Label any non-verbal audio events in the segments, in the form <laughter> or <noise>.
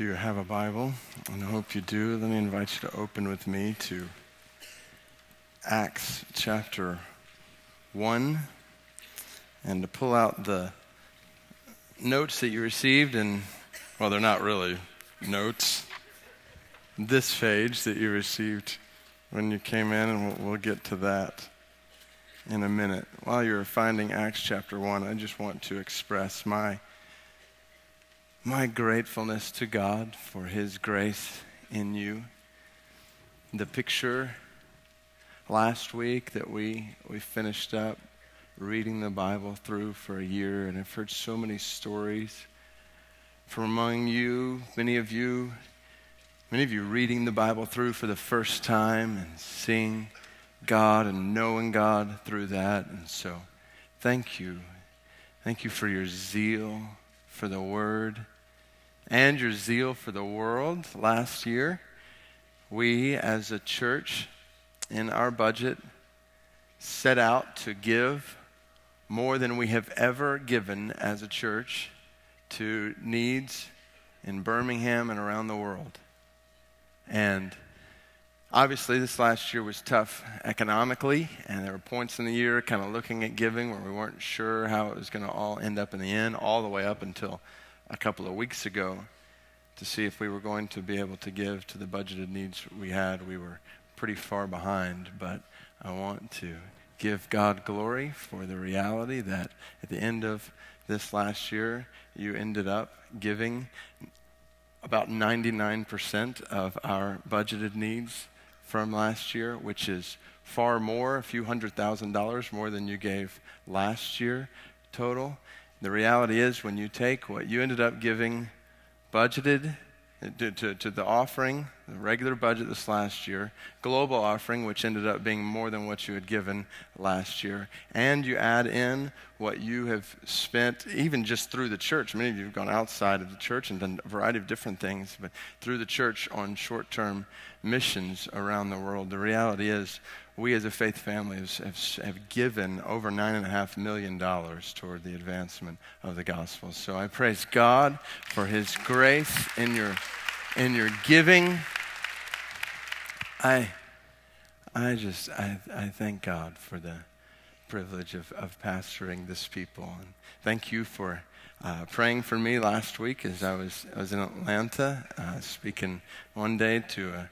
You have a Bible, and I hope you do, let me invite you to open with me to Acts chapter 1 and to pull out the notes that you received. And, well, they're not really notes. This page that you received when you came in, and we'll, we'll get to that in a minute. While you're finding Acts chapter 1, I just want to express my my gratefulness to God for His grace in you. The picture last week that we, we finished up reading the Bible through for a year, and I've heard so many stories from among you, many of you, many of you reading the Bible through for the first time and seeing God and knowing God through that. And so, thank you. Thank you for your zeal for the Word and your zeal for the world last year. We, as a church, in our budget, set out to give more than we have ever given as a church to needs in Birmingham and around the world. And obviously, this last year was tough economically, and there were points in the year kind of looking at giving where we weren't sure how it was going to all end up in the end, all the way up until a couple of weeks ago to see if we were going to be able to give to the budgeted needs we had. We were pretty far behind, but I want to give God glory for the reality that at the end of this last year, you ended up giving about 99% of our budgeted needs from last year, which is far more, a few hundred thousand dollars more than you gave last year total. The reality is, when you take what you ended up giving budgeted to, to, to, the offering, the regular budget this last year, global offering, which ended up being more than what you had given last year, and you add in what you have spent even just through the church. Many of you have gone outside of the church and done a variety of different things, but through the church on short term missions around the world. The reality is, we as a faith family have, have, given over $9.5 million toward the advancement of the gospel. So I praise God for his grace in your, in your giving. I, I just, I, I thank God for the privilege of, of pastoring this people. And thank you for uh, praying for me last week as I was, I was in Atlanta uh, speaking one day to a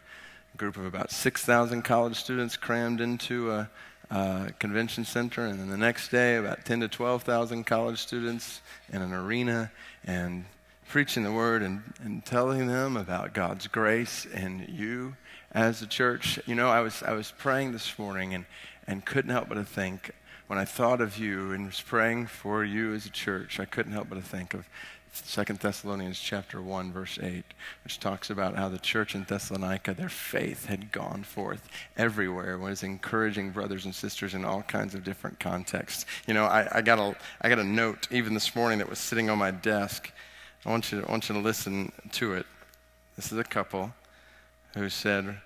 group of about 6,000 college students crammed into a, a, convention center, and then the next day, about 10 to 12,000 college students in an arena, and preaching the word and, and telling them about God's grace and you as a church. You know, I was, I was praying this morning and, and couldn't help but to think, when I thought of you and was praying for you as a church, I couldn't help but to think of Second Thessalonians chapter 1 verse 8 which talks about how the church in Thessalonica their faith had gone forth everywhere was encouraging brothers and sisters in all kinds of different contexts you know I, I, got a I got a note even this morning that was sitting on my desk I want you to, I want you to listen to it this is a couple who said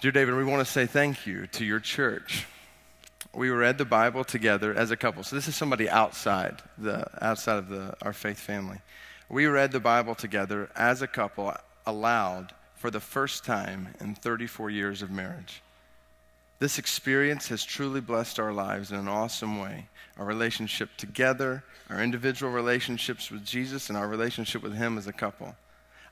Dear David we want to say thank you to your church we read the Bible together as a couple. So this is somebody outside the outside of the, our faith family. We read the Bible together as a couple aloud for the first time in 34 years of marriage. This experience has truly blessed our lives in an awesome way. Our relationship together, our individual relationships with Jesus, and our relationship with Him as a couple.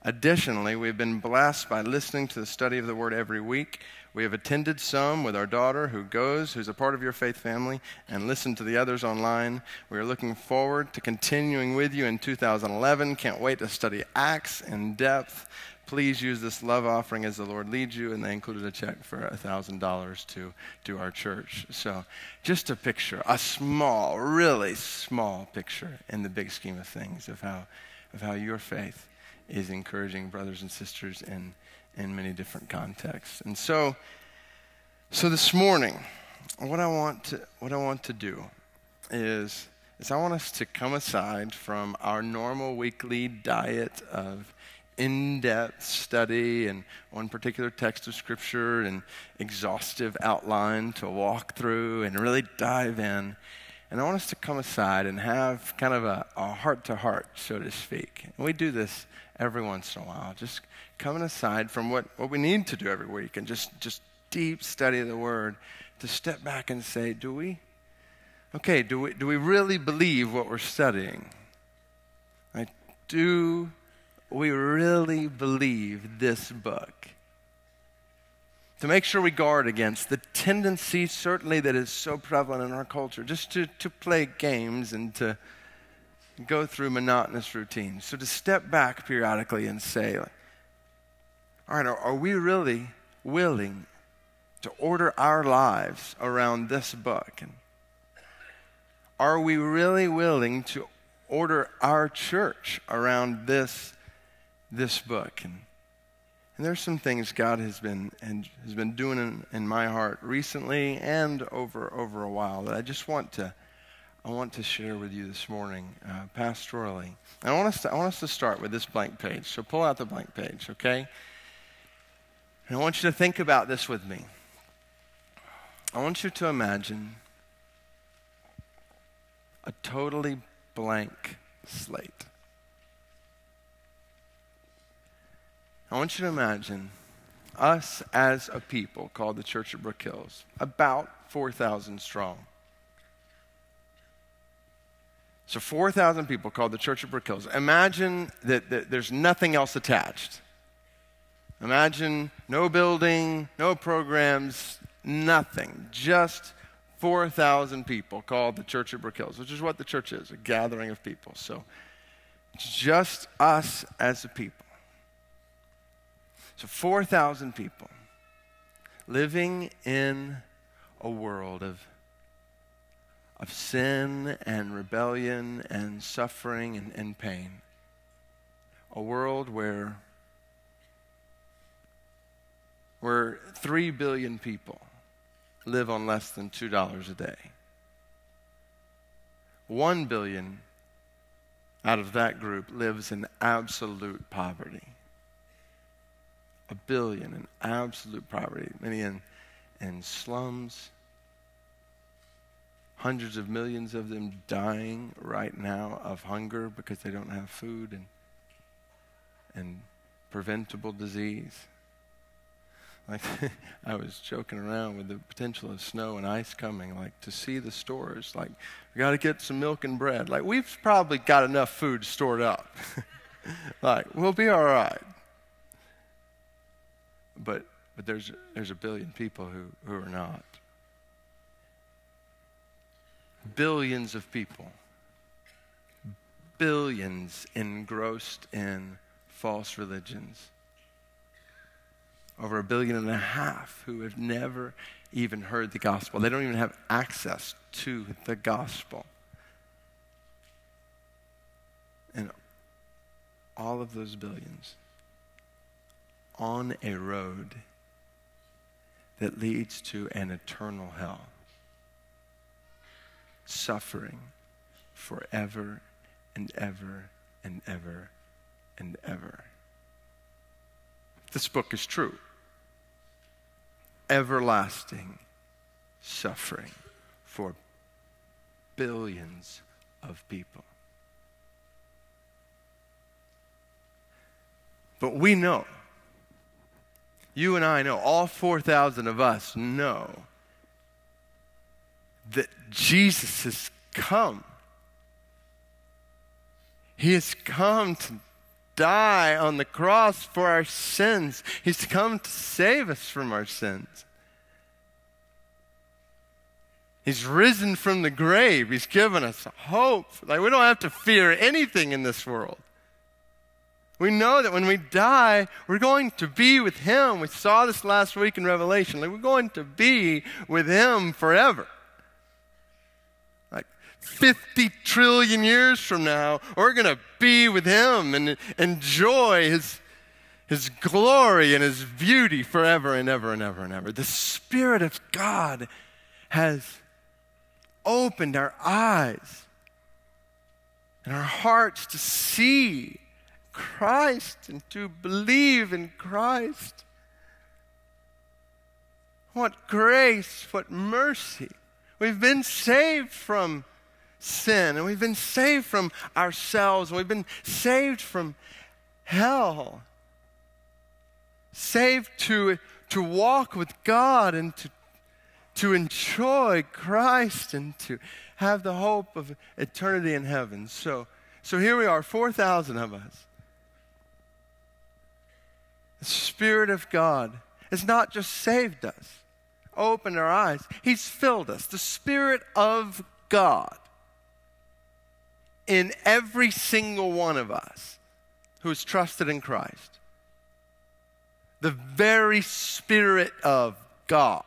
Additionally, we've been blessed by listening to the study of the Word every week. We have attended some with our daughter who goes, who's a part of your faith family, and listened to the others online. We are looking forward to continuing with you in 2011. Can't wait to study Acts in depth. Please use this love offering as the Lord leads you. And they included a check for $1,000 to do our church. So, just a picture, a small, really small picture in the big scheme of things of how, of how your faith is encouraging brothers and sisters in, in many different contexts. And so, so this morning, what I want to, what I want to do is, is I want us to come aside from our normal weekly diet of in depth study and one particular text of Scripture and exhaustive outline to walk through and really dive in And I want us to come aside and have kind of a heart to heart, so to speak. And we do this every once in a while, just coming aside from what, what we need to do every week and just, just deep study of the Word to step back and say, do we? Okay, do we, do we really believe what we're studying? Like, do we really believe this book? to make sure we guard against the tendency, certainly, that is so prevalent in our culture, just to, to play games and to go through monotonous routines. So to step back periodically and say, all right, are, are we really willing to order our lives around this book? And are we really willing to order our church around this, this book? And and there's some things God has been and has been doing in, in, my heart recently and over over a while that I just want to I want to share with you this morning uh, pastorally. And I want us to I want us to start with this blank page. So pull out the blank page, okay? And I want you to think about this with me. I want you to imagine a totally blank slate. I want you to imagine us as a people called the Church of Brook Hills, about 4,000 strong. So 4,000 people called the Church of Brook Hills. Imagine that, that there's nothing else attached. Imagine no building, no programs, nothing. Just 4,000 people called the Church of Brook Hills, which is what the church is a gathering of people. So just us as a people. So 4,000 people living in a world of, of sin and rebellion and suffering and, and pain. A world where, where 3 billion people live on less than $2 a day. 1 billion out of that group lives in absolute poverty a billion in absolute poverty, many in, in slums, hundreds of millions of them dying right now of hunger because they don't have food and, and preventable disease. Like, <laughs> I was joking around with the potential of snow and ice coming, like to see the stores. Like, we got to get some milk and bread. Like, we've probably got enough food stored up. <laughs> like, we'll be all right but, but there's, there's a billion people who, who are not. Billions of people. Billions engrossed in false religions. Over a billion and a half who have never even heard the gospel. They don't even have access to the gospel. And all of those billions on a road that leads to an eternal hell. Suffering forever and ever and ever and ever. This book is true. Everlasting suffering for billions of people. But we know you and I know, all 4,000 of us know that Jesus has come. He has come to die on the cross for our sins. He's come to save us from our sins. He's risen from the grave. He's given us hope. Like we don't have to fear anything in this world. We know that when we die, we're going to be with Him. We saw this last week in Revelation. Like we're going to be with Him forever. Like 50 trillion years from now, we're going to be with Him and enjoy His, His glory and His beauty forever and ever and ever and ever. The Spirit of God has opened our eyes and our hearts to see Christ and to believe in Christ. What grace, what mercy. We've been saved from sin, and we've been saved from ourselves, and we've been saved from hell. Saved to, to walk with God and to, to enjoy Christ and to have the hope of eternity in heaven. So, so here we are, 4,000 of us. The Spirit of God has not just saved us, opened our eyes, He's filled us. The Spirit of God in every single one of us who has trusted in Christ. The very Spirit of God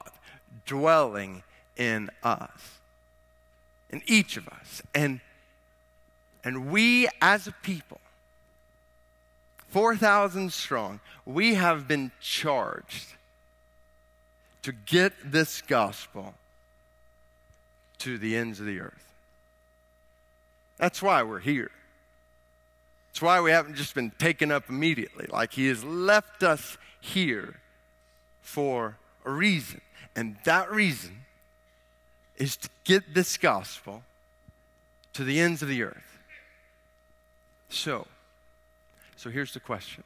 dwelling in us, in each of us. And, and we as a people, 4,000 strong, we have been charged to get this gospel to the ends of the earth. That's why we're here. That's why we haven't just been taken up immediately. Like He has left us here for a reason. And that reason is to get this gospel to the ends of the earth. So, so here's the question.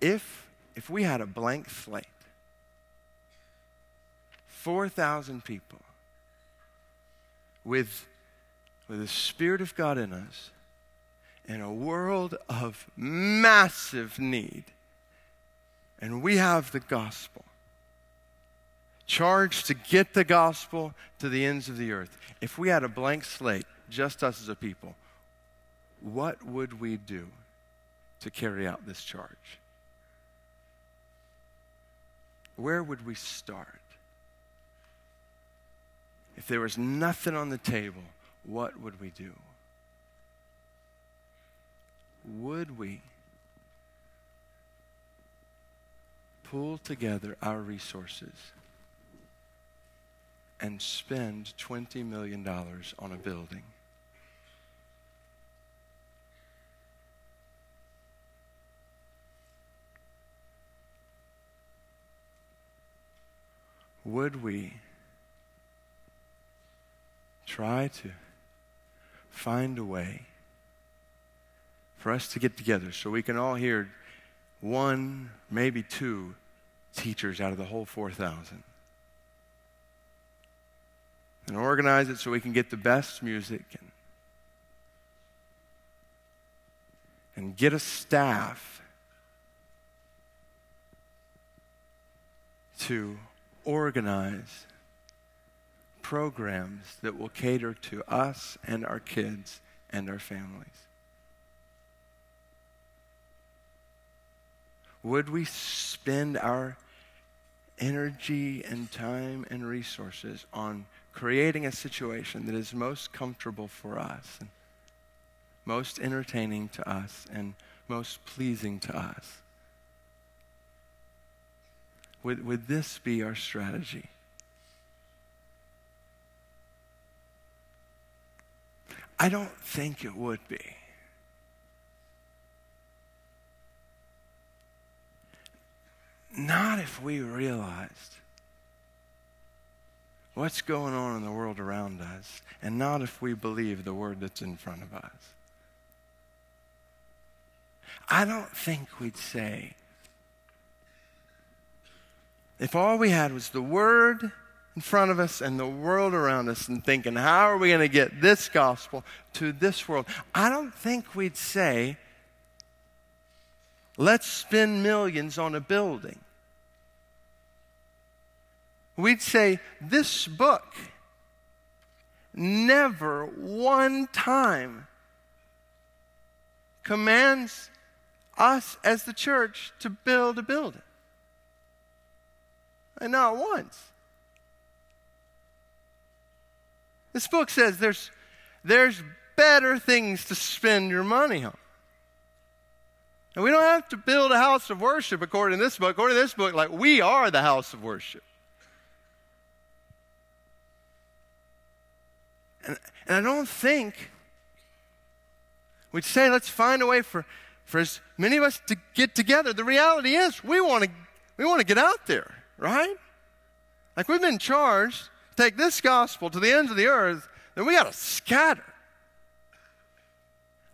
If if we had a blank slate, 4,000 people with with the Spirit of God in us in a world of massive need. And we have the gospel. Charged to get the gospel to the ends of the earth. If we had a blank slate, just us as a people, what would we do to carry out this charge? Where would we start? If there was nothing on the table, what would we do? Would we pull together our resources and spend $20 million on a building? Would we try to find a way for us to get together so we can all hear one, maybe two teachers out of the whole 4,000. And organize it so we can get the best music and, and get a staff to organize programs that will cater to us and our kids and our families? Would we spend our energy and time and resources on creating a situation that is most comfortable for us, and most entertaining to us, and most pleasing to us? Would, would this be our strategy? I don't think it would be. Not if we realized what's going on in the world around us, and not if we believe the word that's in front of us. I don't think we'd say, if all we had was the word in front of us and the world around us and thinking, how are we going to get this gospel to this world? I don't think we'd say, let's spend millions on a building. We'd say, this book never one time commands us as the church to build a building. And not once. This book says there's, there's better things to spend your money on. And we don't have to build a house of worship according to this book. According to this book, like we are the house of worship. And, and I don't think we'd say, let's find a way for, for as many of us to get together. The reality is, we want to we want to get out there, right? Like we've been charged to take this gospel to the ends of the earth, then we got to scatter.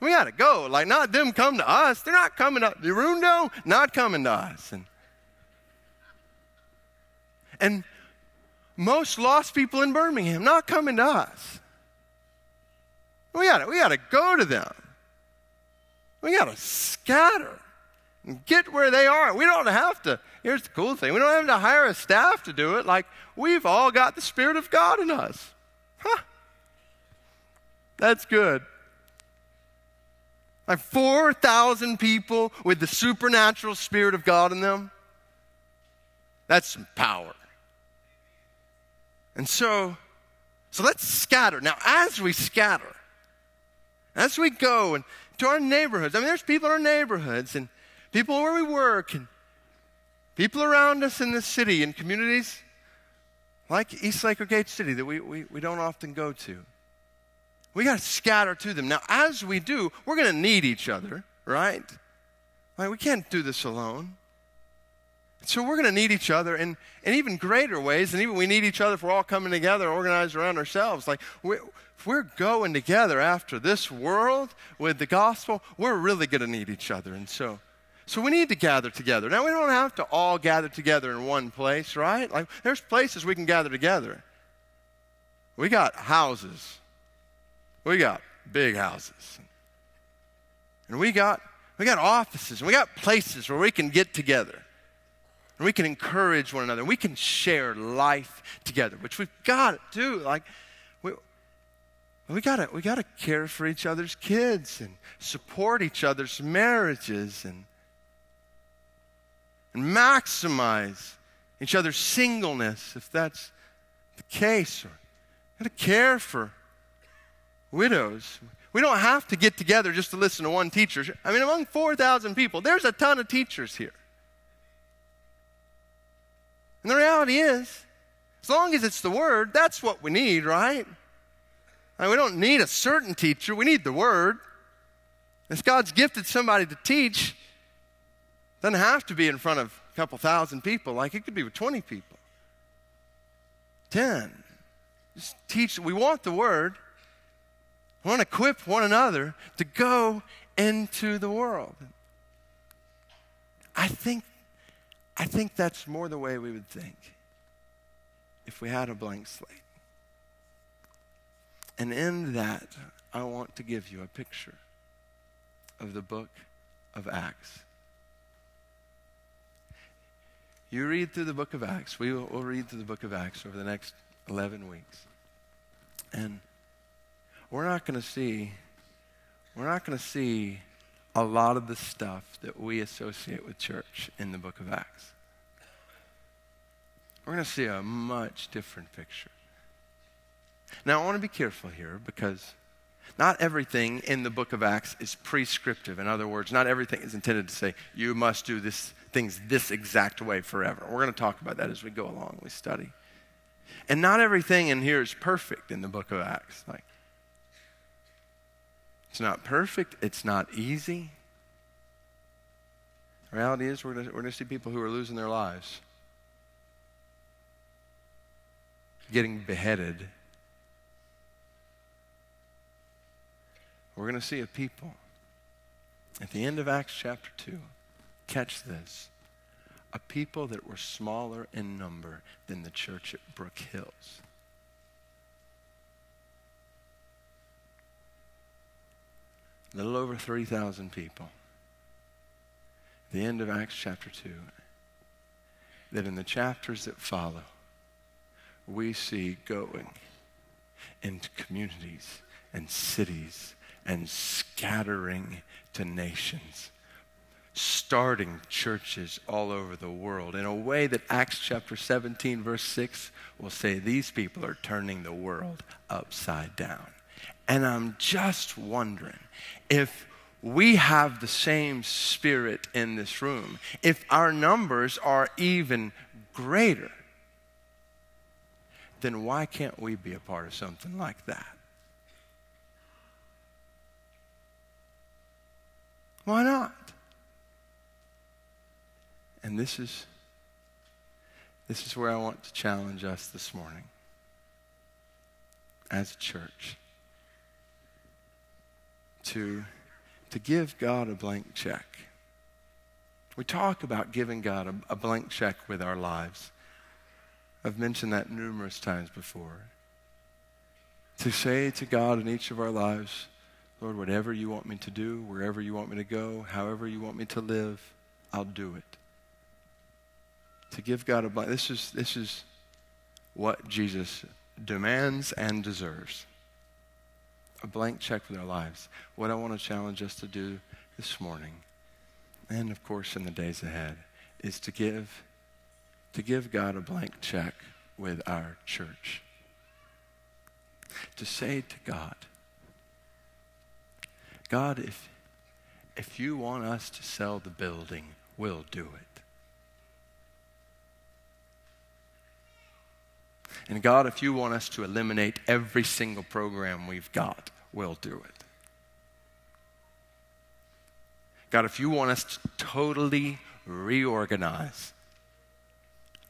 We got to go. Like, not them come to us. They're not coming to the Rundo, not coming to us. And, and most lost people in Birmingham, not coming to us. We got to, we got to go to them. We got to scatter get where they are. We don't have to. Here's the cool thing we don't have to hire a staff to do it. Like, we've all got the Spirit of God in us. Huh. That's good. Like 4,000 people with the supernatural Spirit of God in them. That's some power. And so, so let's scatter. Now, as we scatter, as we go and to our neighborhoods, I mean, there's people in our neighborhoods and people where we work and people around us in the city and communities like East Lake or Gate City that we, we, we don't often go to. We got to scatter to them. Now, as we do, we're going to need each other, right? Like, we can't do this alone. So we're going to need each other in, in even greater ways, and even we need each other if we're all coming together, organized around ourselves. Like, we, if we're going together after this world with the gospel, we're really going to need each other. And so, so we need to gather together. Now, we don't have to all gather together in one place, right? Like, there's places we can gather together. We got houses, we got big houses, and we got we got offices, and we got places where we can get together. And we can encourage one another. We can share life together, which we've got to do. Like, we, we gotta, we gotta care for each other's kids and support each other's marriages and, and maximize each other's singleness if that's the case. Or gotta care for widows. We don't have to get together just to listen to one teacher. I mean, among 4,000 people, there's a ton of teachers here. And the reality is, as long as it's the Word, that's what we need, right? I mean, we don't need a certain teacher, we need the Word. If God's gifted somebody to teach, doesn't have to be in front of a couple thousand people, like it could be with 20 people. 10. Just teach. We want the Word. We want to equip one another to go into the world. I think I think that's more the way we would think if we had a blank slate. And in that, I want to give you a picture of the book of Acts. You read through the book of Acts. We will we'll read through the book of Acts over the next 11 weeks. And we're not going to see we're not going to see a lot of the stuff that we associate with church in the book of Acts. We're going to see a much different picture. Now, I want to be careful here because not everything in the book of Acts is prescriptive. In other words, not everything is intended to say, you must do this, things this exact way forever. We're going to talk about that as we go along, we study. And not everything in here is perfect in the book of Acts. Like, it's not perfect, it's not easy. The reality is, we're going to, we're going to see people who are losing their lives, getting beheaded. We're going to see a people at the end of Acts chapter 2. Catch this. A people that were smaller in number than the church at Brook Hills. a little over 3,000 people. The end of Acts chapter 2. That in the chapters that follow, we see going into communities and cities and scattering to nations, starting churches all over the world in a way that Acts chapter 17, verse 6 will say these people are turning the world upside down. And I'm just wondering if we have the same spirit in this room, if our numbers are even greater, then why can't we be a part of something like that? Why not? And this is this is where I want to challenge us this morning. as a church to, to give God a blank check. We talk about giving God a, a blank check with our lives. I've mentioned that numerous times before. To say to God in each of our lives, Lord, whatever you want me to do, wherever you want me to go, however you want me to live, I'll do it. To give God a blank, this is, this is what Jesus demands and deserves a blank check with our lives. What I want to challenge us to do this morning, and of course in the days ahead, is to give to give God a blank check with our church. To say to God, God, if, if you want us to sell the building, we'll do it. And God, if you want us to eliminate every single program we've got, we'll do it. God, if you want us to totally reorganize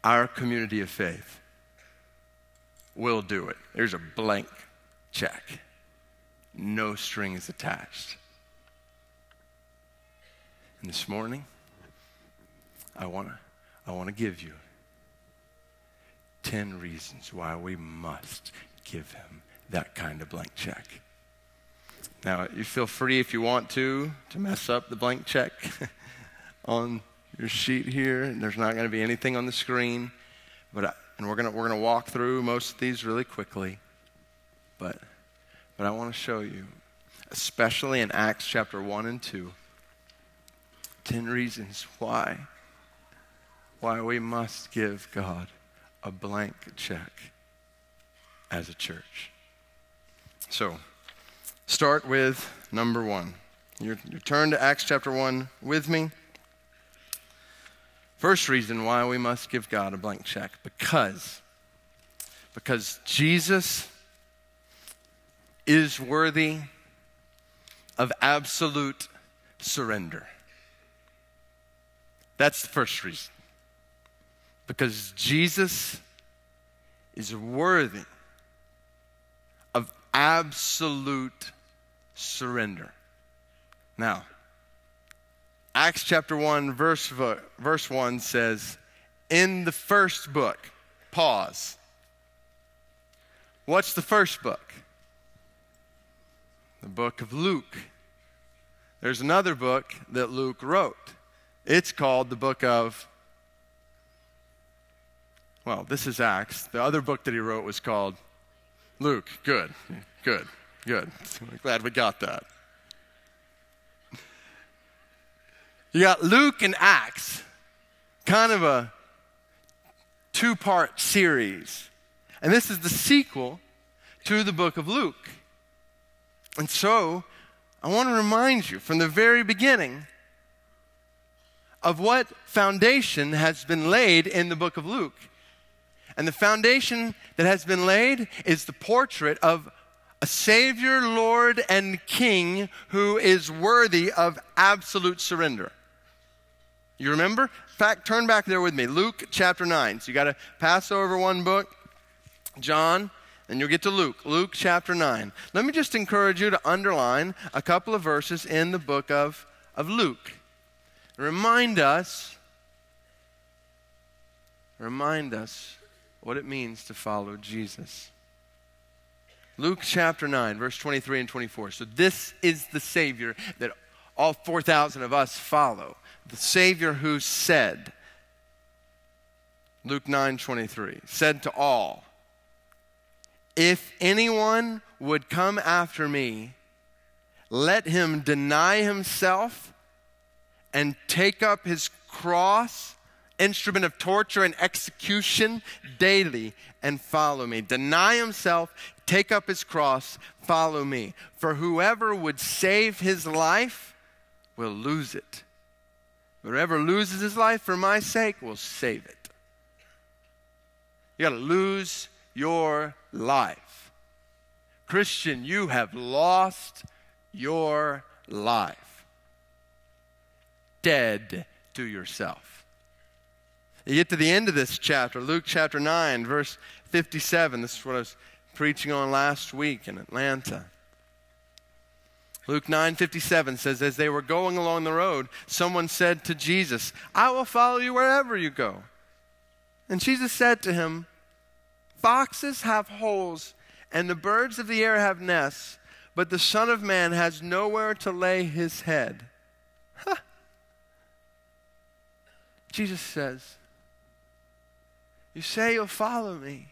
our community of faith, we'll do it. There's a blank check, no strings attached. And this morning, I want to I want to give you 10 reasons why we must give him that kind of blank check. Now, you feel free if you want to to mess up the blank check <laughs> on your sheet here. There's not going to be anything on the screen, but I, and we're going to we're going to walk through most of these really quickly. But but I want to show you, especially in Acts chapter 1 and 2, 10 reasons why why we must give God a blank check as a church. So, start with number one. You turn to Acts chapter 1 with me. First reason why we must give God a blank check because because Jesus is worthy of absolute surrender. That's the first reason. Because Jesus is worthy of absolute surrender. Now, Acts chapter 1, verse, verse 1 says, In the first book, pause. What's the first book? The book of Luke. There's another book that Luke wrote. It's called the book of, well, this is Acts. The other book that he wrote was called Luke. Good, good, good. I'm <laughs> glad we got that. You got Luke and Acts, kind of a two part series. And this is the sequel to the book of Luke. And so, I want to remind you from the very beginning of what foundation has been laid in the book of Luke. And the foundation that has been laid is the portrait of a Savior, Lord, and King who is worthy of absolute surrender. You remember? In fact, turn back there with me. Luke chapter 9. So you got to pass over one book, John, and you'll get to Luke. Luke chapter 9. Let me just encourage you to underline a couple of verses in the book of, of Luke. Remind us, remind us what it means to follow Jesus. Luke chapter 9, verse 23 and 24. So, this is the Savior that all 4,000 of us follow the Savior who said, Luke 9 23, said to all, If anyone would come after me, let him deny himself and take up his cross, instrument of torture and execution, daily and follow me. Deny himself, take up his cross, follow me. For whoever would save his life will lose it Whoever loses his life for my sake will save it. You got to lose your life. Christian, you have lost your life. Dead to yourself. You get to the end of this chapter, Luke chapter 9, verse 57. This is what I was preaching on last week in Atlanta. Luke 9:57 says as they were going along the road someone said to Jesus, "I will follow you wherever you go." And Jesus said to him, "Foxes have holes and the birds of the air have nests, but the son of man has nowhere to lay his head." Huh. Jesus says, "You say you'll follow me.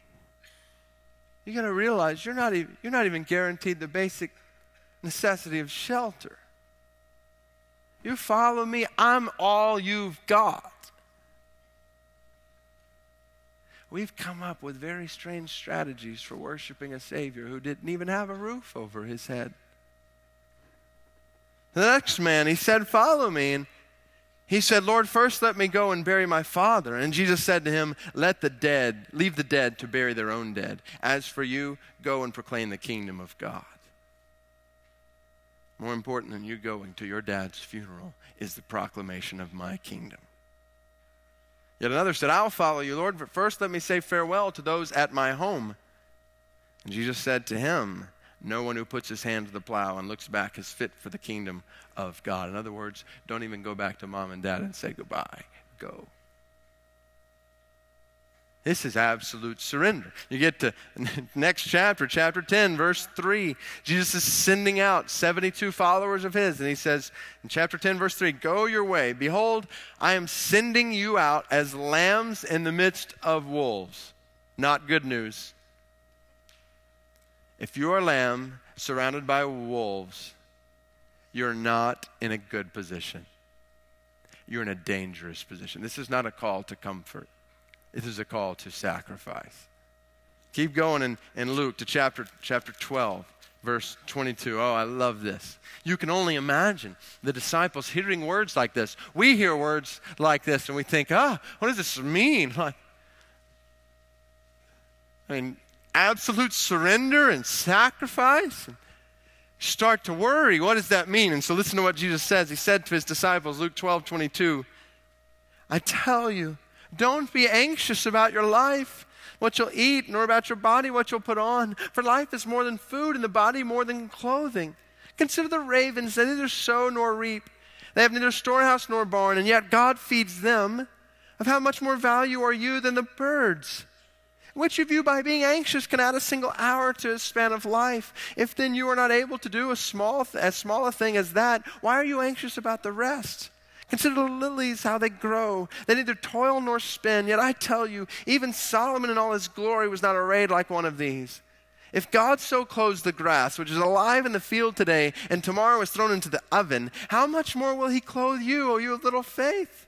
You got to realize you're not even, you're not even guaranteed the basic necessity of shelter. You follow me, I'm all you've got. We've come up with very strange strategies for worshiping a Savior who didn't even have a roof over his head. The next man, he said, Follow me. And he said, Lord, first let me go and bury my father. And Jesus said to him, Let the dead, leave the dead to bury their own dead. As for you, go and proclaim the kingdom of God. More important than you going to your dad's funeral is the proclamation of my kingdom. Yet another said, I'll follow you, Lord, but first let me say farewell to those at my home. And Jesus said to him, No one who puts his hand to the plow and looks back is fit for the kingdom of God. In other words, don't even go back to mom and dad and say goodbye. Go. This is absolute surrender. You get to <laughs> next chapter, chapter 10, verse 3. Jesus is sending out 72 followers of his, and he says in chapter 10, verse 3 Go your way. Behold, I am sending you out as lambs in the midst of wolves. Not good news. If you're a lamb surrounded by wolves, you're not in a good position. You're in a dangerous position. This is not a call to comfort. this is a call to sacrifice. Keep going in, in Luke to chapter, chapter 12, verse 22. Oh, I love this. You can only imagine the disciples hearing words like this. We hear words like this and we think, ah, oh, what does this mean? <laughs> Like, I mean, absolute surrender and sacrifice. And start to worry. What does that mean? And so listen to what Jesus says. He said to his disciples, Luke 12, 22, I tell you, don't be anxious about your life, what you'll eat, nor about your body, what you'll put on. For life is more than food, and the body more than clothing. Consider the ravens, they neither sow nor reap. They have neither storehouse nor barn, and yet God feeds them. Of how much more value are you than the birds? Which of you, by being anxious, can add a single hour to his span of life? If then you are not able to do a small, as small a thing as that, why are you anxious about the rest? Consider the lilies, how they grow. They neither toil nor spin. Yet I tell you, even Solomon in all his glory was not arrayed like one of these. If God so clothes the grass, which is alive in the field today, and tomorrow is thrown into the oven, how much more will he clothe you, O you of little faith?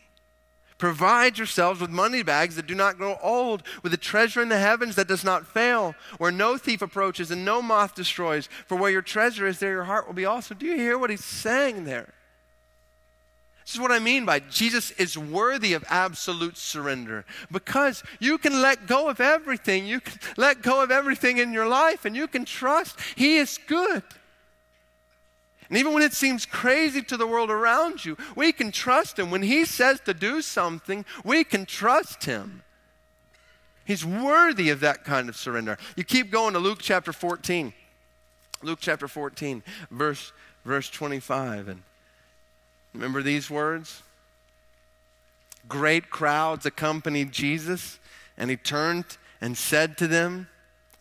Provide yourselves with money bags that do not grow old, with a treasure in the heavens that does not fail, where no thief approaches and no moth destroys. For where your treasure is, there your heart will be also. Do you hear what he's saying there? This is what I mean by Jesus is worthy of absolute surrender because you can let go of everything. You can let go of everything in your life and you can trust He is good. And even when it seems crazy to the world around you, we can trust Him. When He says to do something, we can trust Him. He's worthy of that kind of surrender. You keep going to Luke chapter 14. Luke chapter 14, verse, verse 25. And Remember these words? Great crowds accompanied Jesus, and he turned and said to them,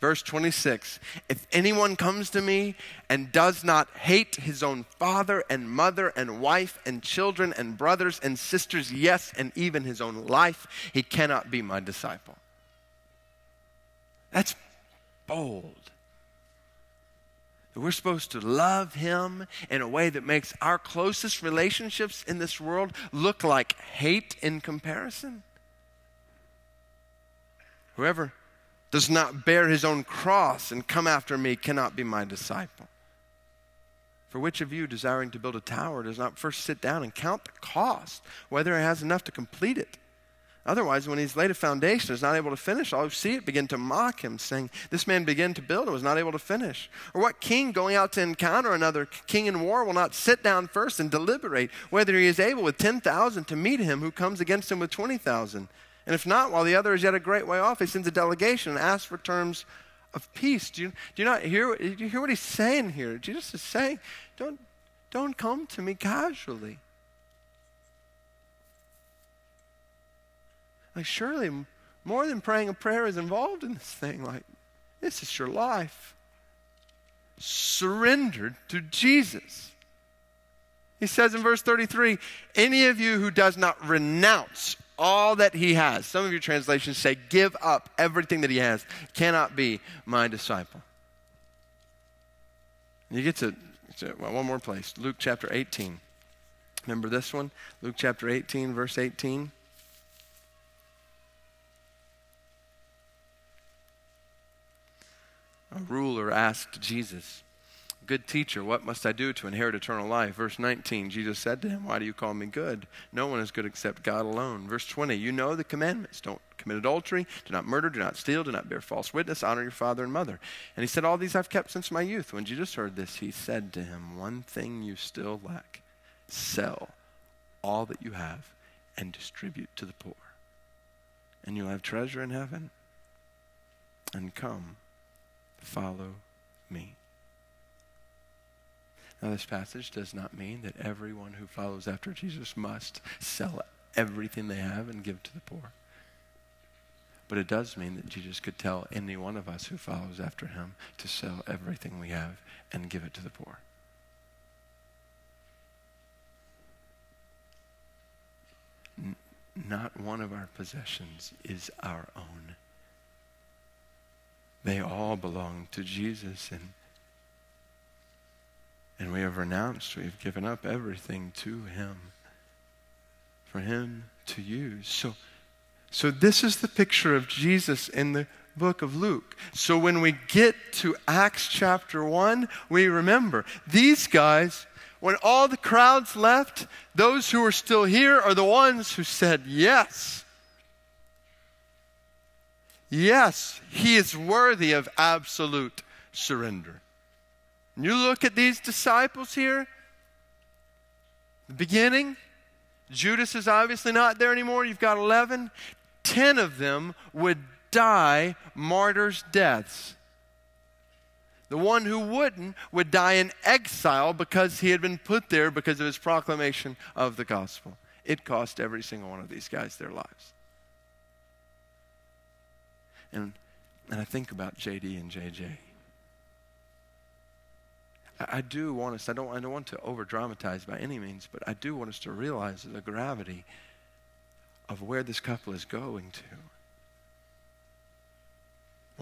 verse 26 If anyone comes to me and does not hate his own father and mother and wife and children and brothers and sisters, yes, and even his own life, he cannot be my disciple. That's bold. We're supposed to love Him in a way that makes our closest relationships in this world look like hate in comparison. Whoever does not bear his own cross and come after me cannot be my disciple. For which of you, desiring to build a tower, does not first sit down and count the cost, whether it has enough to complete it? Otherwise, when he's laid a foundation, is not able to finish, all who see it begin to mock him, saying, This man began to build and was not able to finish. Or what king going out to encounter another king in war will not sit down first and deliberate whether he is able with 10,000 to meet him who comes against him with 20,000? And if not, while the other is yet a great way off, he sends a delegation and asks for terms of peace. Do you, do you not hear, do you hear what he's saying here? Jesus is saying, don't, don't come to me casually. Like, surely more than praying a prayer is involved in this thing. Like, this is your life. Surrendered to Jesus. He says in verse 33 Any of you who does not renounce all that he has. Some of your translations say, give up everything that he has, cannot be my disciple. You get to, to well, one more place Luke chapter 18. Remember this one? Luke chapter 18, verse 18. A ruler asked Jesus, Good teacher, what must I do to inherit eternal life? Verse 19, Jesus said to him, Why do you call me good? No one is good except God alone. Verse 20, You know the commandments. Don't commit adultery, do not murder, do not steal, do not bear false witness, honor your father and mother. And he said, All these I've kept since my youth. When Jesus heard this, he said to him, One thing you still lack sell all that you have and distribute to the poor, and you'll have treasure in heaven. And come, follow me. Now, this passage does not mean that everyone who follows after Jesus must sell everything they have and give to the poor. But it does mean that Jesus could tell any one of us who follows after him to sell everything we have and give it to the poor. N- not one of our possessions is our own. They all belong to Jesus and and we have renounced, we have given up everything to Him, for Him to use. So, so this is the picture of Jesus in the book of Luke. So when we get to Acts chapter 1, we remember these guys, when all the crowds left, those who are still here are the ones who said, Yes. Yes, he is worthy of absolute surrender. And you look at these disciples here, the beginning, Judas is obviously not there anymore. You've got 11. 10 of them would die martyrs' deaths. The one who wouldn't would die in exile because he had been put there because of his proclamation of the gospel. It cost every single one of these guys their lives. And, and I think about JD and JJ. I do want us, I don't, I don't want to over dramatize by any means, but I do want us to realize the gravity of where this couple is going to.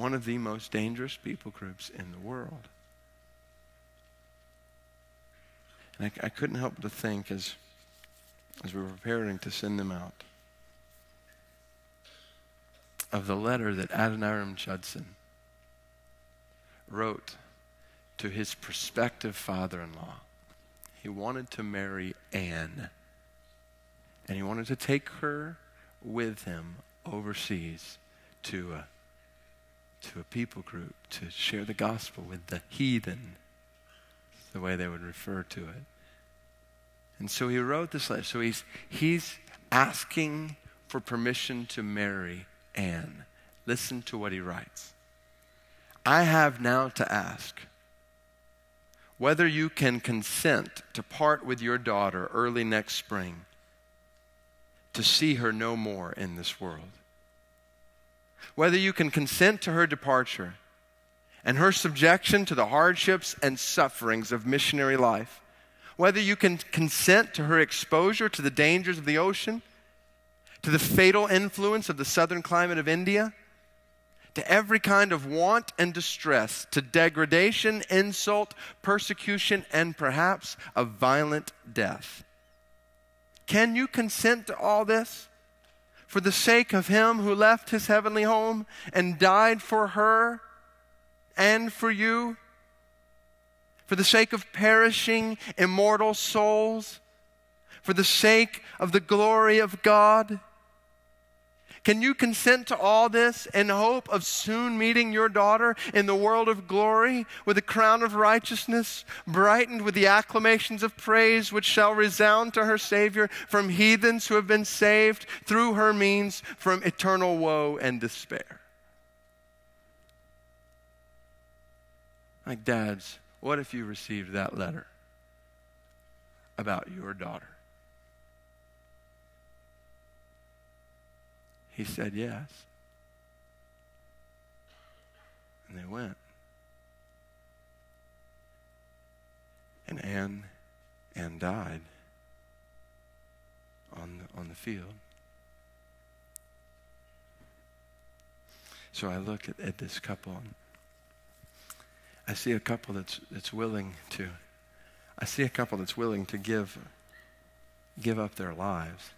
One of the most dangerous people groups in the world. And I, I couldn't help but think as, as we were preparing to send them out of the letter that Adoniram Judson wrote to his prospective father in law. He wanted to marry Anne, and he wanted to take her with him overseas to a, to a people group to share the gospel with the heathen, the way they would refer to it. And so he wrote this letter. So he's, he's asking for permission to marry Anne. Listen to what he writes. I have now to ask whether you can consent to part with your daughter early next spring to see her no more in this world. Whether you can consent to her departure and her subjection to the hardships and sufferings of missionary life. Whether you can consent to her exposure to the dangers of the ocean, to the fatal influence of the southern climate of India to every kind of want and distress, to degradation, insult, persecution, and perhaps a violent death. Can you consent to all this? For the sake of him who left his heavenly home and died for her and for you? For the sake of perishing, immortal souls? For the sake of the glory of God? Can you consent to all this in hope of soon meeting your daughter in the world of glory with a crown of righteousness, brightened with the acclamations of praise which shall resound to her Savior from heathens who have been saved through her means from eternal woe and despair? Like, dads, what if you received that letter about your daughter? He said yes. And they went. And Anne, Anne died on the, on the field. So I look at, at this couple and I see a couple that's, that's willing to, I see a couple that's willing to give, give up their lives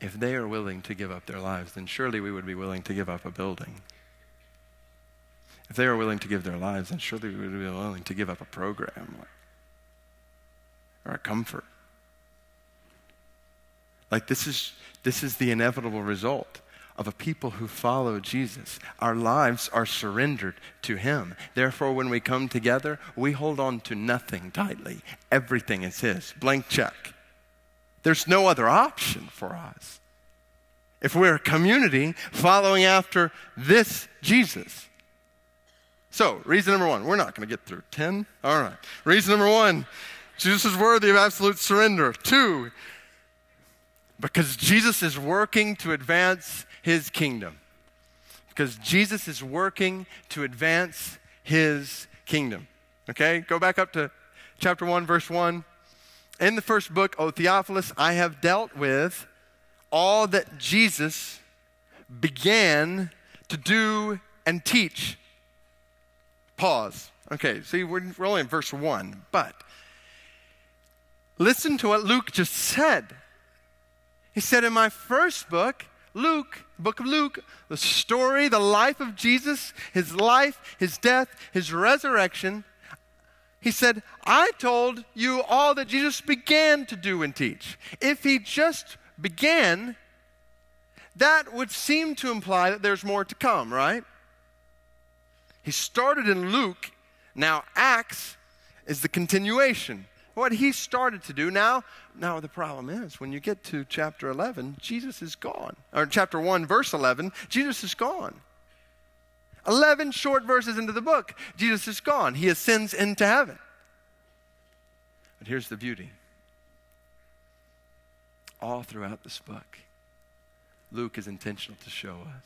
if they are willing to give up their lives, then surely we would be willing to give up a building. If they are willing to give their lives, then surely we would be willing to give up a program or a comfort. Like this is this is the inevitable result of a people who follow Jesus. Our lives are surrendered to Him. Therefore, when we come together, we hold on to nothing tightly. Everything is His. Blank check. There's no other option for us. If we're a community following after this Jesus. So, reason number one, we're not going to get through 10. All right. Reason number one, Jesus is worthy of absolute surrender. Two, because Jesus is working to advance his kingdom. Because Jesus is working to advance his kingdom. Okay, go back up to chapter 1, verse 1. In the first book, O Theophilus, I have dealt with all that Jesus began to do and teach. Pause. Okay, see, we're, we're only in verse 1, but listen to what Luke just said. He said, In my first book, Luke, book of Luke, the story, the life of Jesus, his life, his death, his resurrection, he said, I told you all that Jesus began to do and teach. If he just began, that would seem to imply that there's more to come, right? He started in Luke, now Acts is the continuation. What he started to do now, now the problem is when you get to chapter 11, Jesus is gone. Or chapter 1, verse 11, Jesus is gone. 11 short verses into the book, Jesus is gone. He ascends into heaven. But here's the beauty all throughout this book, Luke is intentional to show us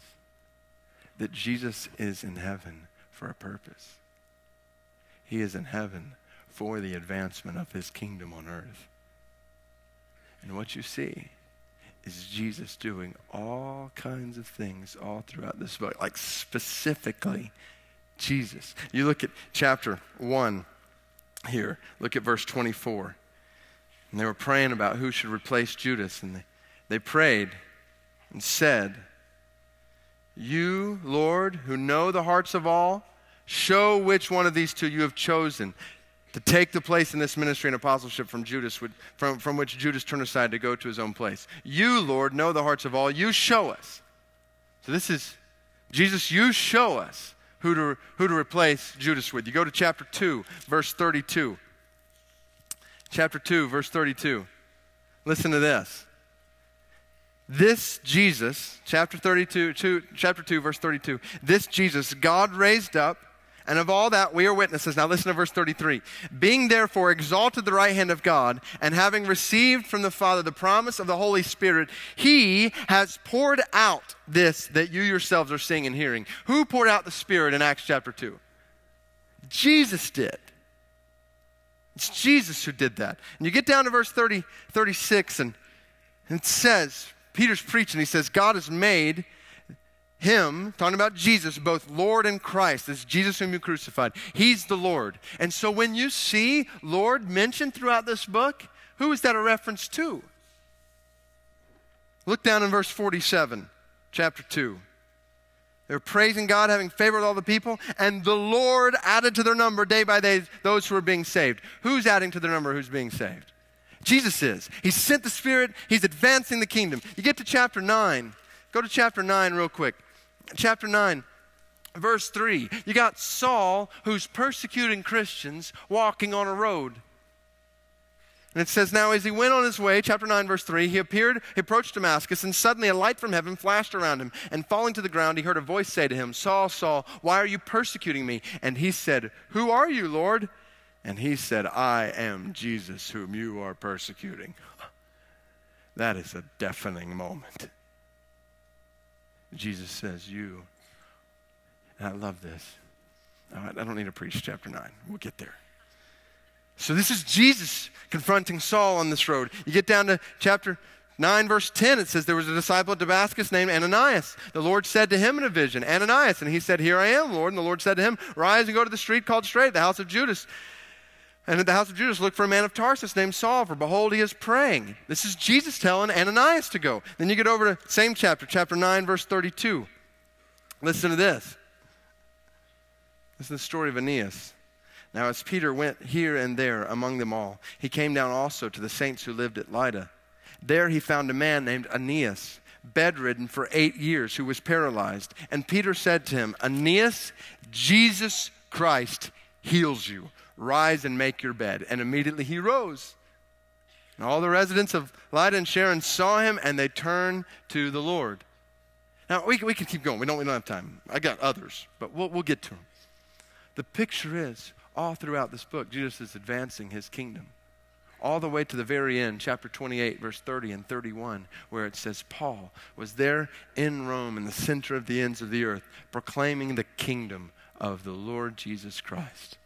that Jesus is in heaven for a purpose. He is in heaven for the advancement of his kingdom on earth. And what you see is Jesus doing all kinds of things all throughout this book, like specifically Jesus. You look at chapter 1 here, look at verse 24. And they were praying about who should replace Judas, and they, they prayed and said, You, Lord, who know the hearts of all, show which one of these two you have chosen to take the place in this ministry and apostleship from Judas, from, from which Judas turned aside to go to his own place. You, Lord, know the hearts of all. You show us. So this is, Jesus, you show us who to, who to replace Judas with. You go to chapter 2, verse 32. Chapter 2, verse 32. Listen to this. This Jesus, chapter 32, two, chapter 2, verse 32, this Jesus God raised up and of all that we are witnesses. Now listen to verse 33. Being therefore exalted the right hand of God, and having received from the Father the promise of the Holy Spirit, he has poured out this that you yourselves are seeing and hearing. Who poured out the Spirit in Acts chapter 2? Jesus did. It's Jesus who did that. And you get down to verse 30, 36, and it says, Peter's preaching, he says, God has made him, talking about Jesus, both Lord and Christ, this Jesus whom you crucified. He's the Lord. And so when you see Lord mentioned throughout this book, who is that a reference to? Look down in verse 47, chapter 2. They're praising God, having favor with all the people, and the Lord added to their number day by day those who are being saved. Who's adding to their number who's being saved? Jesus is. He sent the Spirit, He's advancing the kingdom. You get to chapter 9. Go to chapter 9 real quick. Chapter 9, verse 3. You got Saul, who's persecuting Christians, walking on a road. And it says, Now as he went on his way, chapter 9, verse 3, he appeared, he approached Damascus, and suddenly a light from heaven flashed around him. And falling to the ground, he heard a voice say to him, Saul, Saul, why are you persecuting me? And he said, Who are you, Lord? And he said, I am Jesus, whom you are persecuting. That is a deafening moment. Jesus says, You. And I love this. I don't need to preach chapter 9. We'll get there. So this is Jesus confronting Saul on this road. You get down to chapter 9, verse 10, it says, There was a disciple at Damascus named Ananias. The Lord said to him in a vision, Ananias. And he said, Here I am, Lord. And the Lord said to him, Rise and go to the street called Straight, the house of Judas. And at the house of Judas, look for a man of Tarsus named Saul, for behold, he is praying. This is Jesus telling Ananias to go. Then you get over to same chapter, chapter 9, verse 32. Listen to this. This is the story of Aeneas. Now, as Peter went here and there among them all, he came down also to the saints who lived at Lydda. There he found a man named Aeneas, bedridden for eight years, who was paralyzed. And Peter said to him, Aeneas, Jesus Christ heals you. Rise and make your bed. And immediately he rose. And all the residents of Lydda and Sharon saw him, and they turned to the Lord. Now, we, we can keep going. We don't, we don't have time. I got others, but we'll, we'll get to them. The picture is all throughout this book, Jesus is advancing his kingdom. All the way to the very end, chapter 28, verse 30 and 31, where it says, Paul was there in Rome, in the center of the ends of the earth, proclaiming the kingdom of the Lord Jesus Christ.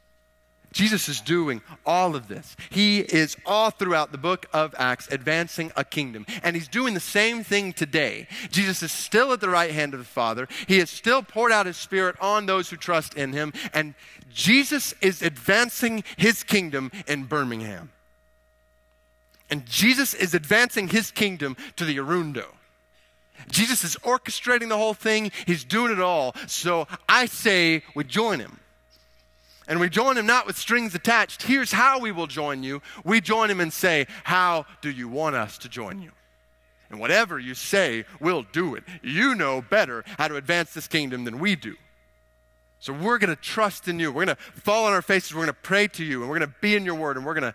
Jesus is doing all of this. He is all throughout the book of Acts advancing a kingdom. And he's doing the same thing today. Jesus is still at the right hand of the Father. He has still poured out his Spirit on those who trust in him. And Jesus is advancing his kingdom in Birmingham. And Jesus is advancing his kingdom to the Arundo. Jesus is orchestrating the whole thing, he's doing it all. So I say we join him. And we join him not with strings attached. Here's how we will join you. We join him and say, How do you want us to join you? And whatever you say, we'll do it. You know better how to advance this kingdom than we do. So we're going to trust in you. We're going to fall on our faces. We're going to pray to you. And we're going to be in your word. And we're going to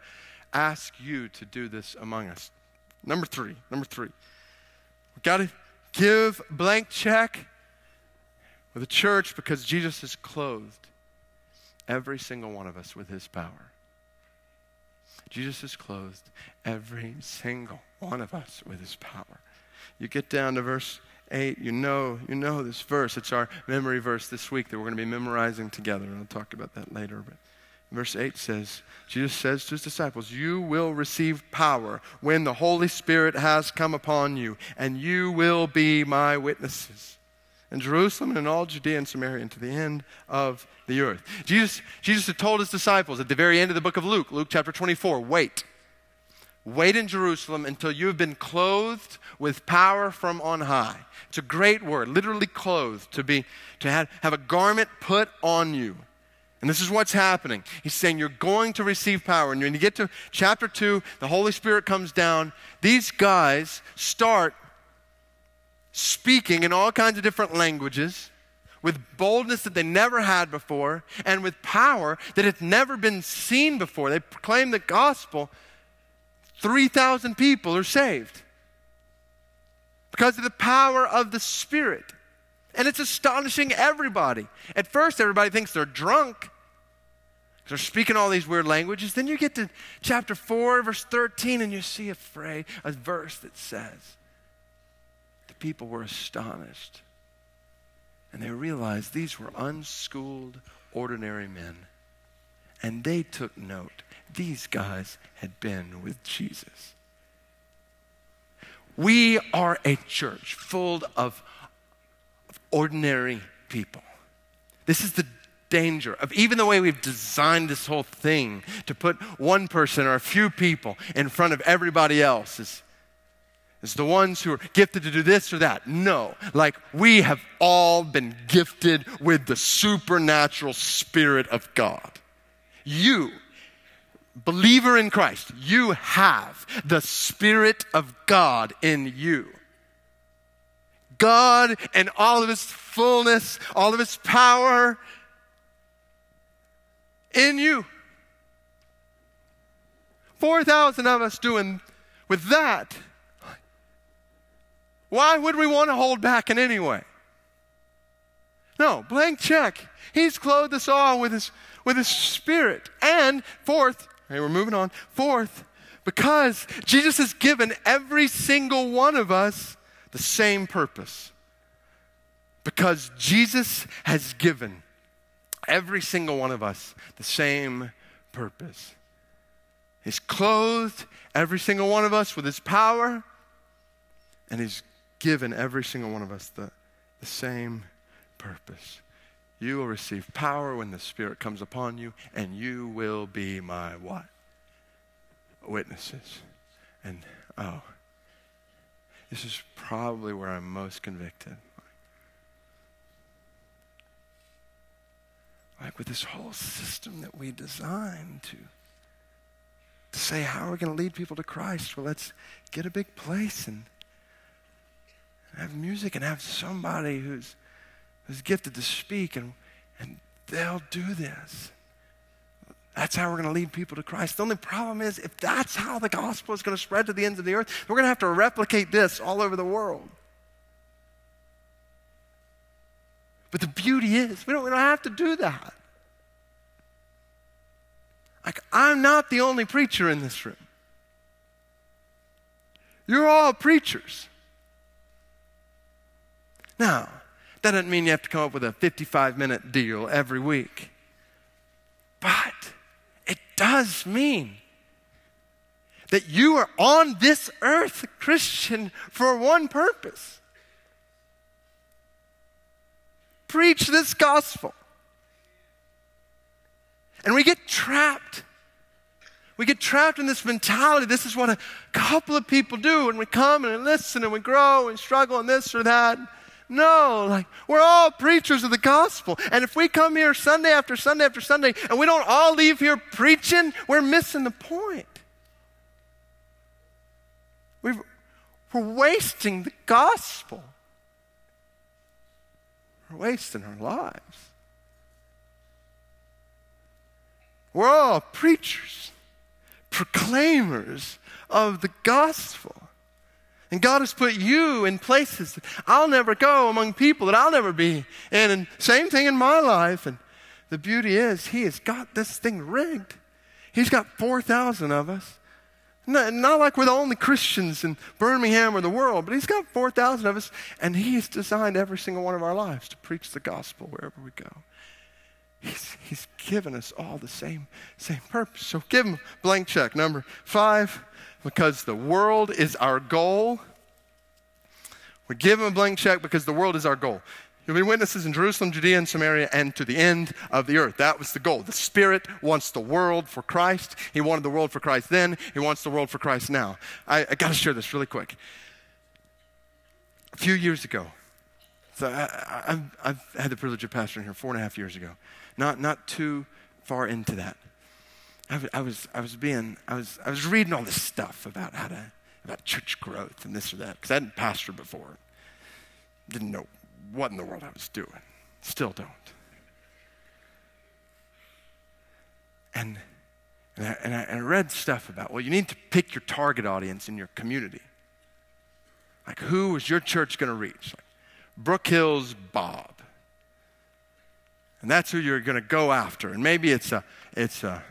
ask you to do this among us. Number three. Number three. We've got to give blank check with the church because Jesus is clothed every single one of us with his power. Jesus has clothed every single one of us with his power. You get down to verse 8, you know, you know this verse. It's our memory verse this week that we're going to be memorizing together. I'll talk about that later. But verse 8 says, Jesus says to his disciples, You will receive power when the Holy Spirit has come upon you, and you will be my witnesses in Jerusalem and all Judea and Samaria and to the end of the earth. Jesus, Jesus had told his disciples at the very end of the book of Luke, Luke chapter 24, wait. Wait in Jerusalem until you have been clothed with power from on high. It's a great word, literally clothed, to be to have, have a garment put on you. And this is what's happening. He's saying you're going to receive power. And when you get to chapter 2, the Holy Spirit comes down. These guys start speaking in all kinds of different languages with boldness that they never had before and with power that had never been seen before. They proclaim the gospel 3,000 people are saved because of the power of the Spirit. And it's astonishing everybody. At first, everybody thinks they're drunk. They're speaking all these weird languages. Then you get to chapter 4, verse 13, and you see a phrase, a verse that says, people were astonished. And they realized these were unschooled, ordinary men. And they took note these guys had been with Jesus. We are a church full of ordinary people. This is the danger of even the way we've designed this whole thing to put one person or a few people in front of everybody else is as the ones who are gifted to do this or that. No, like we have all been gifted with the supernatural Spirit of God. You, believer in Christ, you have the Spirit of God in you. God and all of His fullness, all of His power in you. 4,000 of us doing with that why would we want to hold back in any way? No, blank check. He's clothed us all with his, with his spirit. And fourth, hey, we're moving on. Fourth, because Jesus has given every single one of us the same purpose. Because Jesus has given every single one of us the same purpose. He's clothed every single one of us with his power, and he's given every single one of us the, the same purpose. You will receive power when the Spirit comes upon you, and you will be my what? Witnesses. And oh, this is probably where I'm most convicted. Like with this whole system that we designed to, to say, how are we going to lead people to Christ? Well, let's get a big place and have music and have somebody who's, who's gifted to speak, and, and they'll do this. That's how we're going to lead people to Christ. The only problem is, if that's how the gospel is going to spread to the ends of the earth, we're going to have to replicate this all over the world. But the beauty is, we don't, we don't have to do that. Like, I'm not the only preacher in this room. You're all preachers. Now, that doesn't mean you have to come up with a 55 minute deal every week. But it does mean that you are on this earth, Christian, for one purpose preach this gospel. And we get trapped. We get trapped in this mentality. This is what a couple of people do, and we come and listen and we grow and struggle and this or that. No, like we're all preachers of the gospel. And if we come here Sunday after Sunday after Sunday and we don't all leave here preaching, we're missing the point. we are wasting the gospel. We're wasting our lives. We're all preachers, proclaimers of the gospel. And God has put you in places that I'll never go, among people that I'll never be in. And same thing in my life. And the beauty is, He has got this thing rigged. He's got 4,000 of us. Not, not, like we're the only Christians in Birmingham or the world, but He's got 4,000 of us, and He's designed every single one of our lives to preach the gospel wherever we go. He's, he's given us all the same, same purpose. So give Him blank check. Number five, because the world is our goal. We give him a blank check because the world is our goal. You'll be witnesses in Jerusalem, Judea, and Samaria, and to the end of the earth. That was the goal. The Spirit wants the world for Christ. He wanted the world for Christ then. He wants the world for Christ now. I, I got to share this really quick. A few years ago, so I, have had the privilege of pastoring here four and a half years ago. Not, not too far into that. I, was, I was being, I was, I was reading all this stuff about how to, about church growth and this or that, because I hadn't pastored before. Didn't know what in the world I was doing. Still don't. And, and, I, and I, and I read stuff about, well, you need to pick your target audience in your community. Like, who is your church going to reach? Like, Brook Hills Bob. And that's who you're going to go after. And maybe it's a, it's a,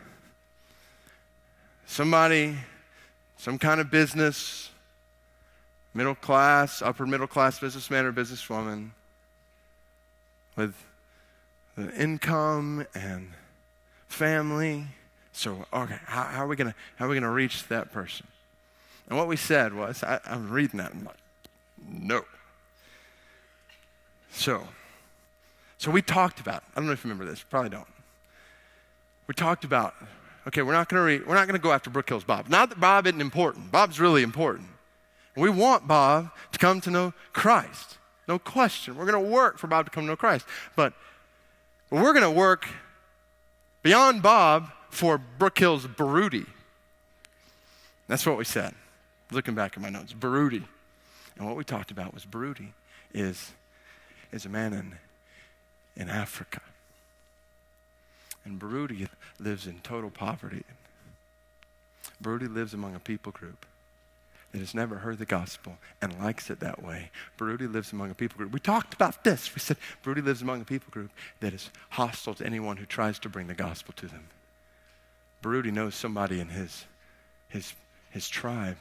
somebody, some kind of business, middle class, upper middle class businessman or businesswoman with an income and family. So, okay, how, how are we we gonna reach that person? And what we said was, I, I'm reading that, I'm like, no. So, so we talked about. I don't know if you remember this. Probably don't. We talked about okay, we're not going to re- we're not to go after Brook Hills Bob. Not that Bob isn't important. Bob's really important. We want Bob to come to know Christ. No question. We're going to work for Bob to come to know Christ. But, but we're going to work beyond Bob for Brook Hills Baruti. That's what we said. Looking back at my notes, Baruti. And what we talked about was Baruti is, is a man in, in Africa. And Baruti lives in total poverty. Baruti lives among a people group that has never heard the gospel and likes it that way. Baruti lives among a people group. We talked about this. We said Baruti lives among a people group that is hostile to anyone who tries to bring the gospel to them. Baruti knows somebody in his, his, his tribe.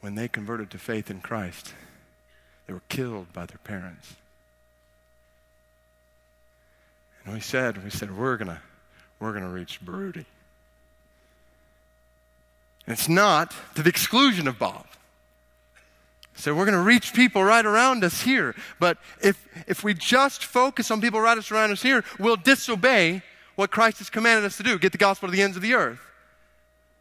When they converted to faith in Christ, they were killed by their parents. And we said, we said, we're gonna, we're gonna reach Baruti. And it's not to the exclusion of Bob. So we're to reach people right around us here. But if, if we just focus on people right around us here, we'll disobey what Christ has commanded us to do get the gospel to the ends of the earth.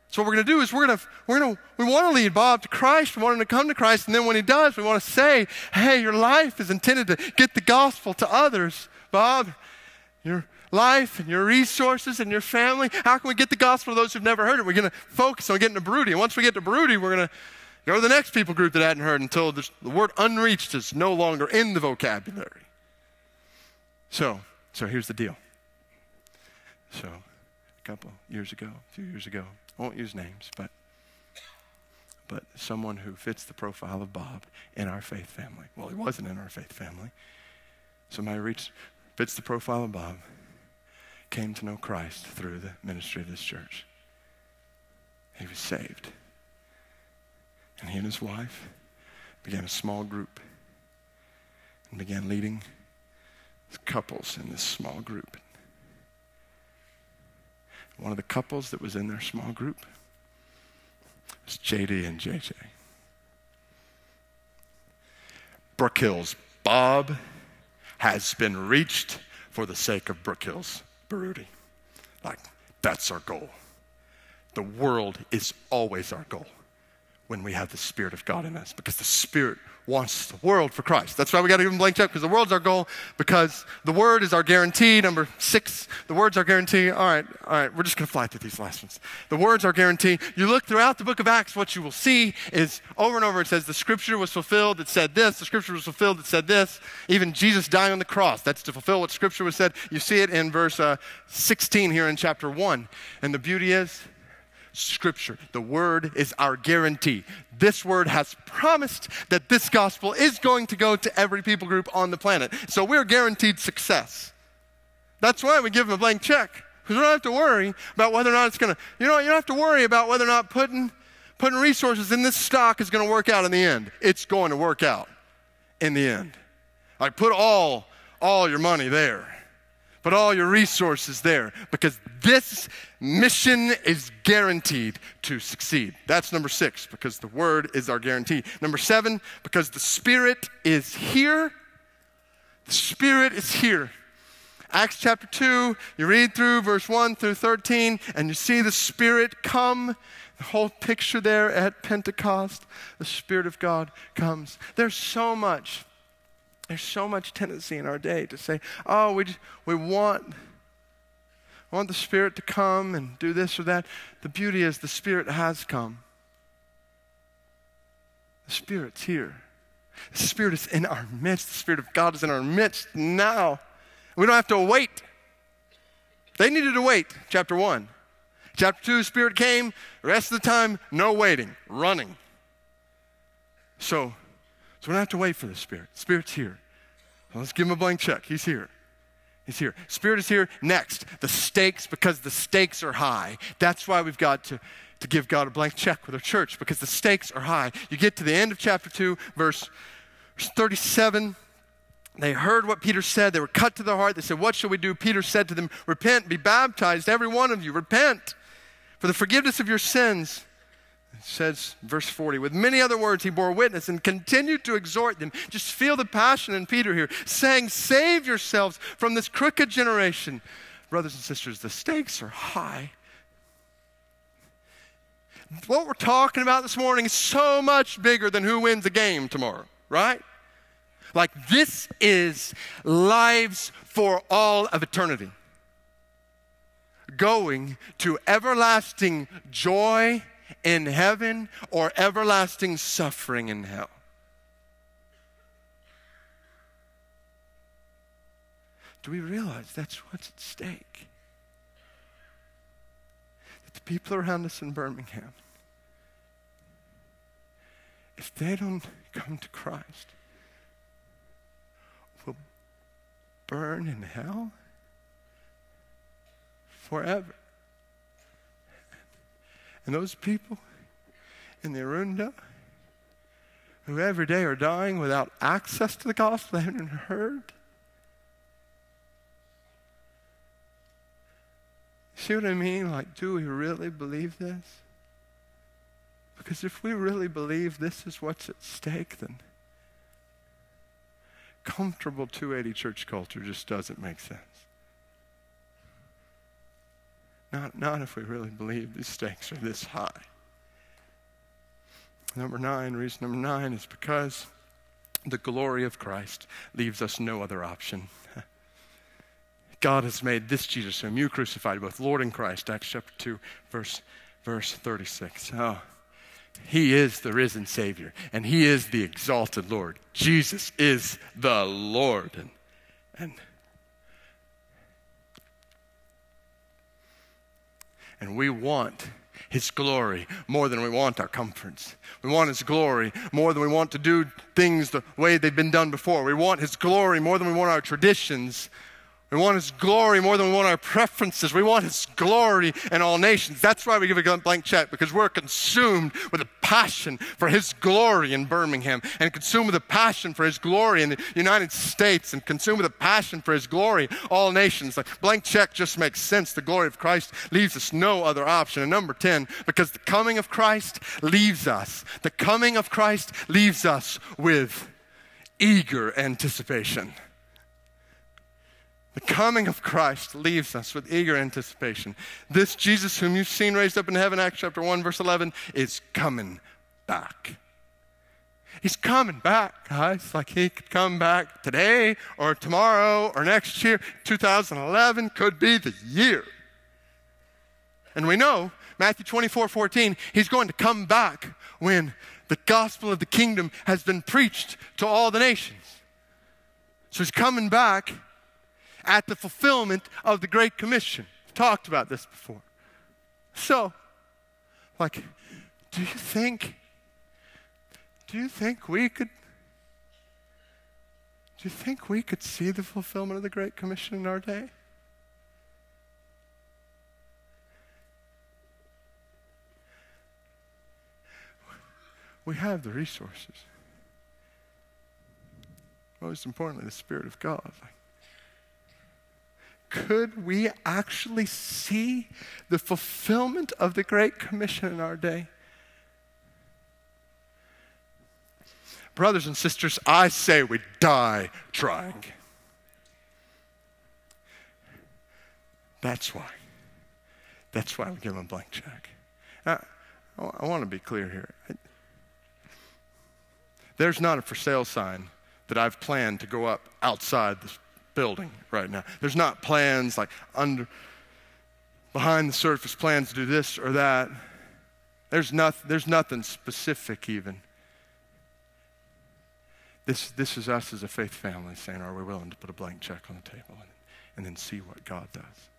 So what we're going to do is we're going to, we're going to, we want to lead Bob to Christ. We want him to come to Christ. And then when he does, we want to say, hey, your life is intended to get the gospel to others. Bob, your life and your resources and your family, how can we get the gospel to those who've never heard it? We're going to focus on getting to Baruti. And once we get to Baruti, we're going to Go to the next people group that hadn't heard until the word unreached is no longer in the vocabulary. So, so here's the deal. So, a couple years ago, a few years ago, I won't use names, but but someone who fits the profile of Bob in our faith family. Well, he wasn't in our faith family. Somebody reached, fits the profile of Bob, came to know Christ through the ministry of this church. He was saved. And he and his wife began a small group and began leading couples in this small group. One of the couples that was in their small group was JD and JJ. Brook Hills, Bob has been reached for the sake of Brook Hills, Baruti. Like, that's our goal. The world is always our goal when we have the Spirit of God in us because the Spirit wants the world for Christ. That's why we got to give them blank check because the world's our goal because the Word is our guarantee. Number six, the Word's our guarantee. All right, all right, we're just going to fly through these last ones. The Word's our guarantee. You look throughout the book of Acts, what you will see is over and over it says the Scripture was fulfilled. It said this. The Scripture was fulfilled. It said this. Even Jesus dying on the cross. That's to fulfill what Scripture was said. You see it in verse uh, 16 here in chapter 1. And the beauty is, Scripture. The Word is our guarantee. This Word has promised that this gospel is going to go to every people group on the planet. So we're guaranteed success. That's why we give them a blank check. Because we don't have to worry about whether or not it's going to, you know, you don't have to worry about whether or not putting, putting resources in this stock is going to work out in the end. It's going to work out in the end. Like put all, all your money there. Put all your resources there because this mission is guaranteed to succeed. That's number six, because the word is our guarantee. Number seven, because the Spirit is here. The Spirit is here. Acts chapter 2, you read through verse 1 through 13, and you see the Spirit come. The whole picture there at Pentecost, the Spirit of God comes. There's so much there's so much tendency in our day to say, oh, we, we want, want the Spirit to come and do this or that. The beauty is the Spirit has come. The Spirit's here. The Spirit is in our midst. The Spirit of God is in our midst now. We don't have to wait. They needed to wait, chapter 1. Chapter 2, Spirit came. Rest of the time, no waiting, running. So, so we don't have to wait for the Spirit. Spirit's here. Let's give him a blank check. He's here. He's here. Spirit is here. Next, the stakes, because the stakes are high. That's why we've got to, to give God a blank check with our church, because the stakes are high. You get to the end of chapter 2, verse 37. They heard what Peter said. They were cut to the heart. They said, What shall we do? Peter said to them, Repent, be baptized, every one of you. Repent for the forgiveness of your sins it says, verse 40, with many other words he bore witness and continued to exhort them. Just feel the passion in Peter here, saying, Save yourselves from this crooked generation. Brothers and sisters, the stakes are high. what we're talking about this morning is so much bigger than who wins the game tomorrow, right? Like, this is lives for all of eternity. Going to everlasting joy in heaven or everlasting suffering in hell. Do we realize that's what's at stake? That the people around us in Birmingham, if they don't come to Christ, will burn in hell forever. And those people in the Arunda who every day are dying without access to the gospel, they haven't heard. See what I mean? Like, do we really believe this? Because if we really believe this is what's at stake, then comfortable 280 church culture just doesn't make sense. Not, not if we really believe these stakes are this high. Number nine, reason number nine is because the glory of Christ leaves us no other option. <laughs> God has made this Jesus, whom you crucified, both Lord and Christ. Acts chapter 2, verse, verse 36. Oh, he is the risen Savior, and He is the exalted Lord. Jesus is the Lord. And, and And we want His glory more than we want our comforts. We want His glory more than we want to do things the way they've been done before. We want His glory more than we want our traditions we want His glory more than we want our preferences. We want His glory in all nations. That's why we give a blank check, because we're consumed with a passion for His glory in Birmingham, and consumed with a passion for His glory in the United States, and consumed with a passion for His glory all nations. Like blank check just makes sense. The glory of Christ leaves us no other option. And number 10, because the coming of Christ leaves us. The coming of Christ leaves us with eager anticipation. The coming of Christ leaves us with eager anticipation. This Jesus, whom you've seen raised up in heaven, Acts chapter 1, verse 11, is coming back. He's coming back, guys. Like he could come back today or tomorrow or next year. 2011 could be the year. And we know, Matthew 24, 14, he's going to come back when the gospel of the kingdom has been preached to all the nations. So he's coming back at the fulfillment of the Great Commission. We've talked about this before. So, like, do you think, do you think we could, do you think we could see the fulfillment of the Great Commission in our day? We have the resources. Most importantly, the Spirit of God. Like, could we actually see the fulfillment of the Great Commission in our day? Brothers and sisters, I say we die trying. That's why. That's why we give them a blank check. Now, I want to be clear here. There's not a for sale sign that I've planned to go up outside this building right now. There's not plans like under behind the surface plans to do this or that. There's nothing, there's nothing specific even. This, this is us as a faith family saying, Are we willing to put a blank check on the table and, and then see what God does?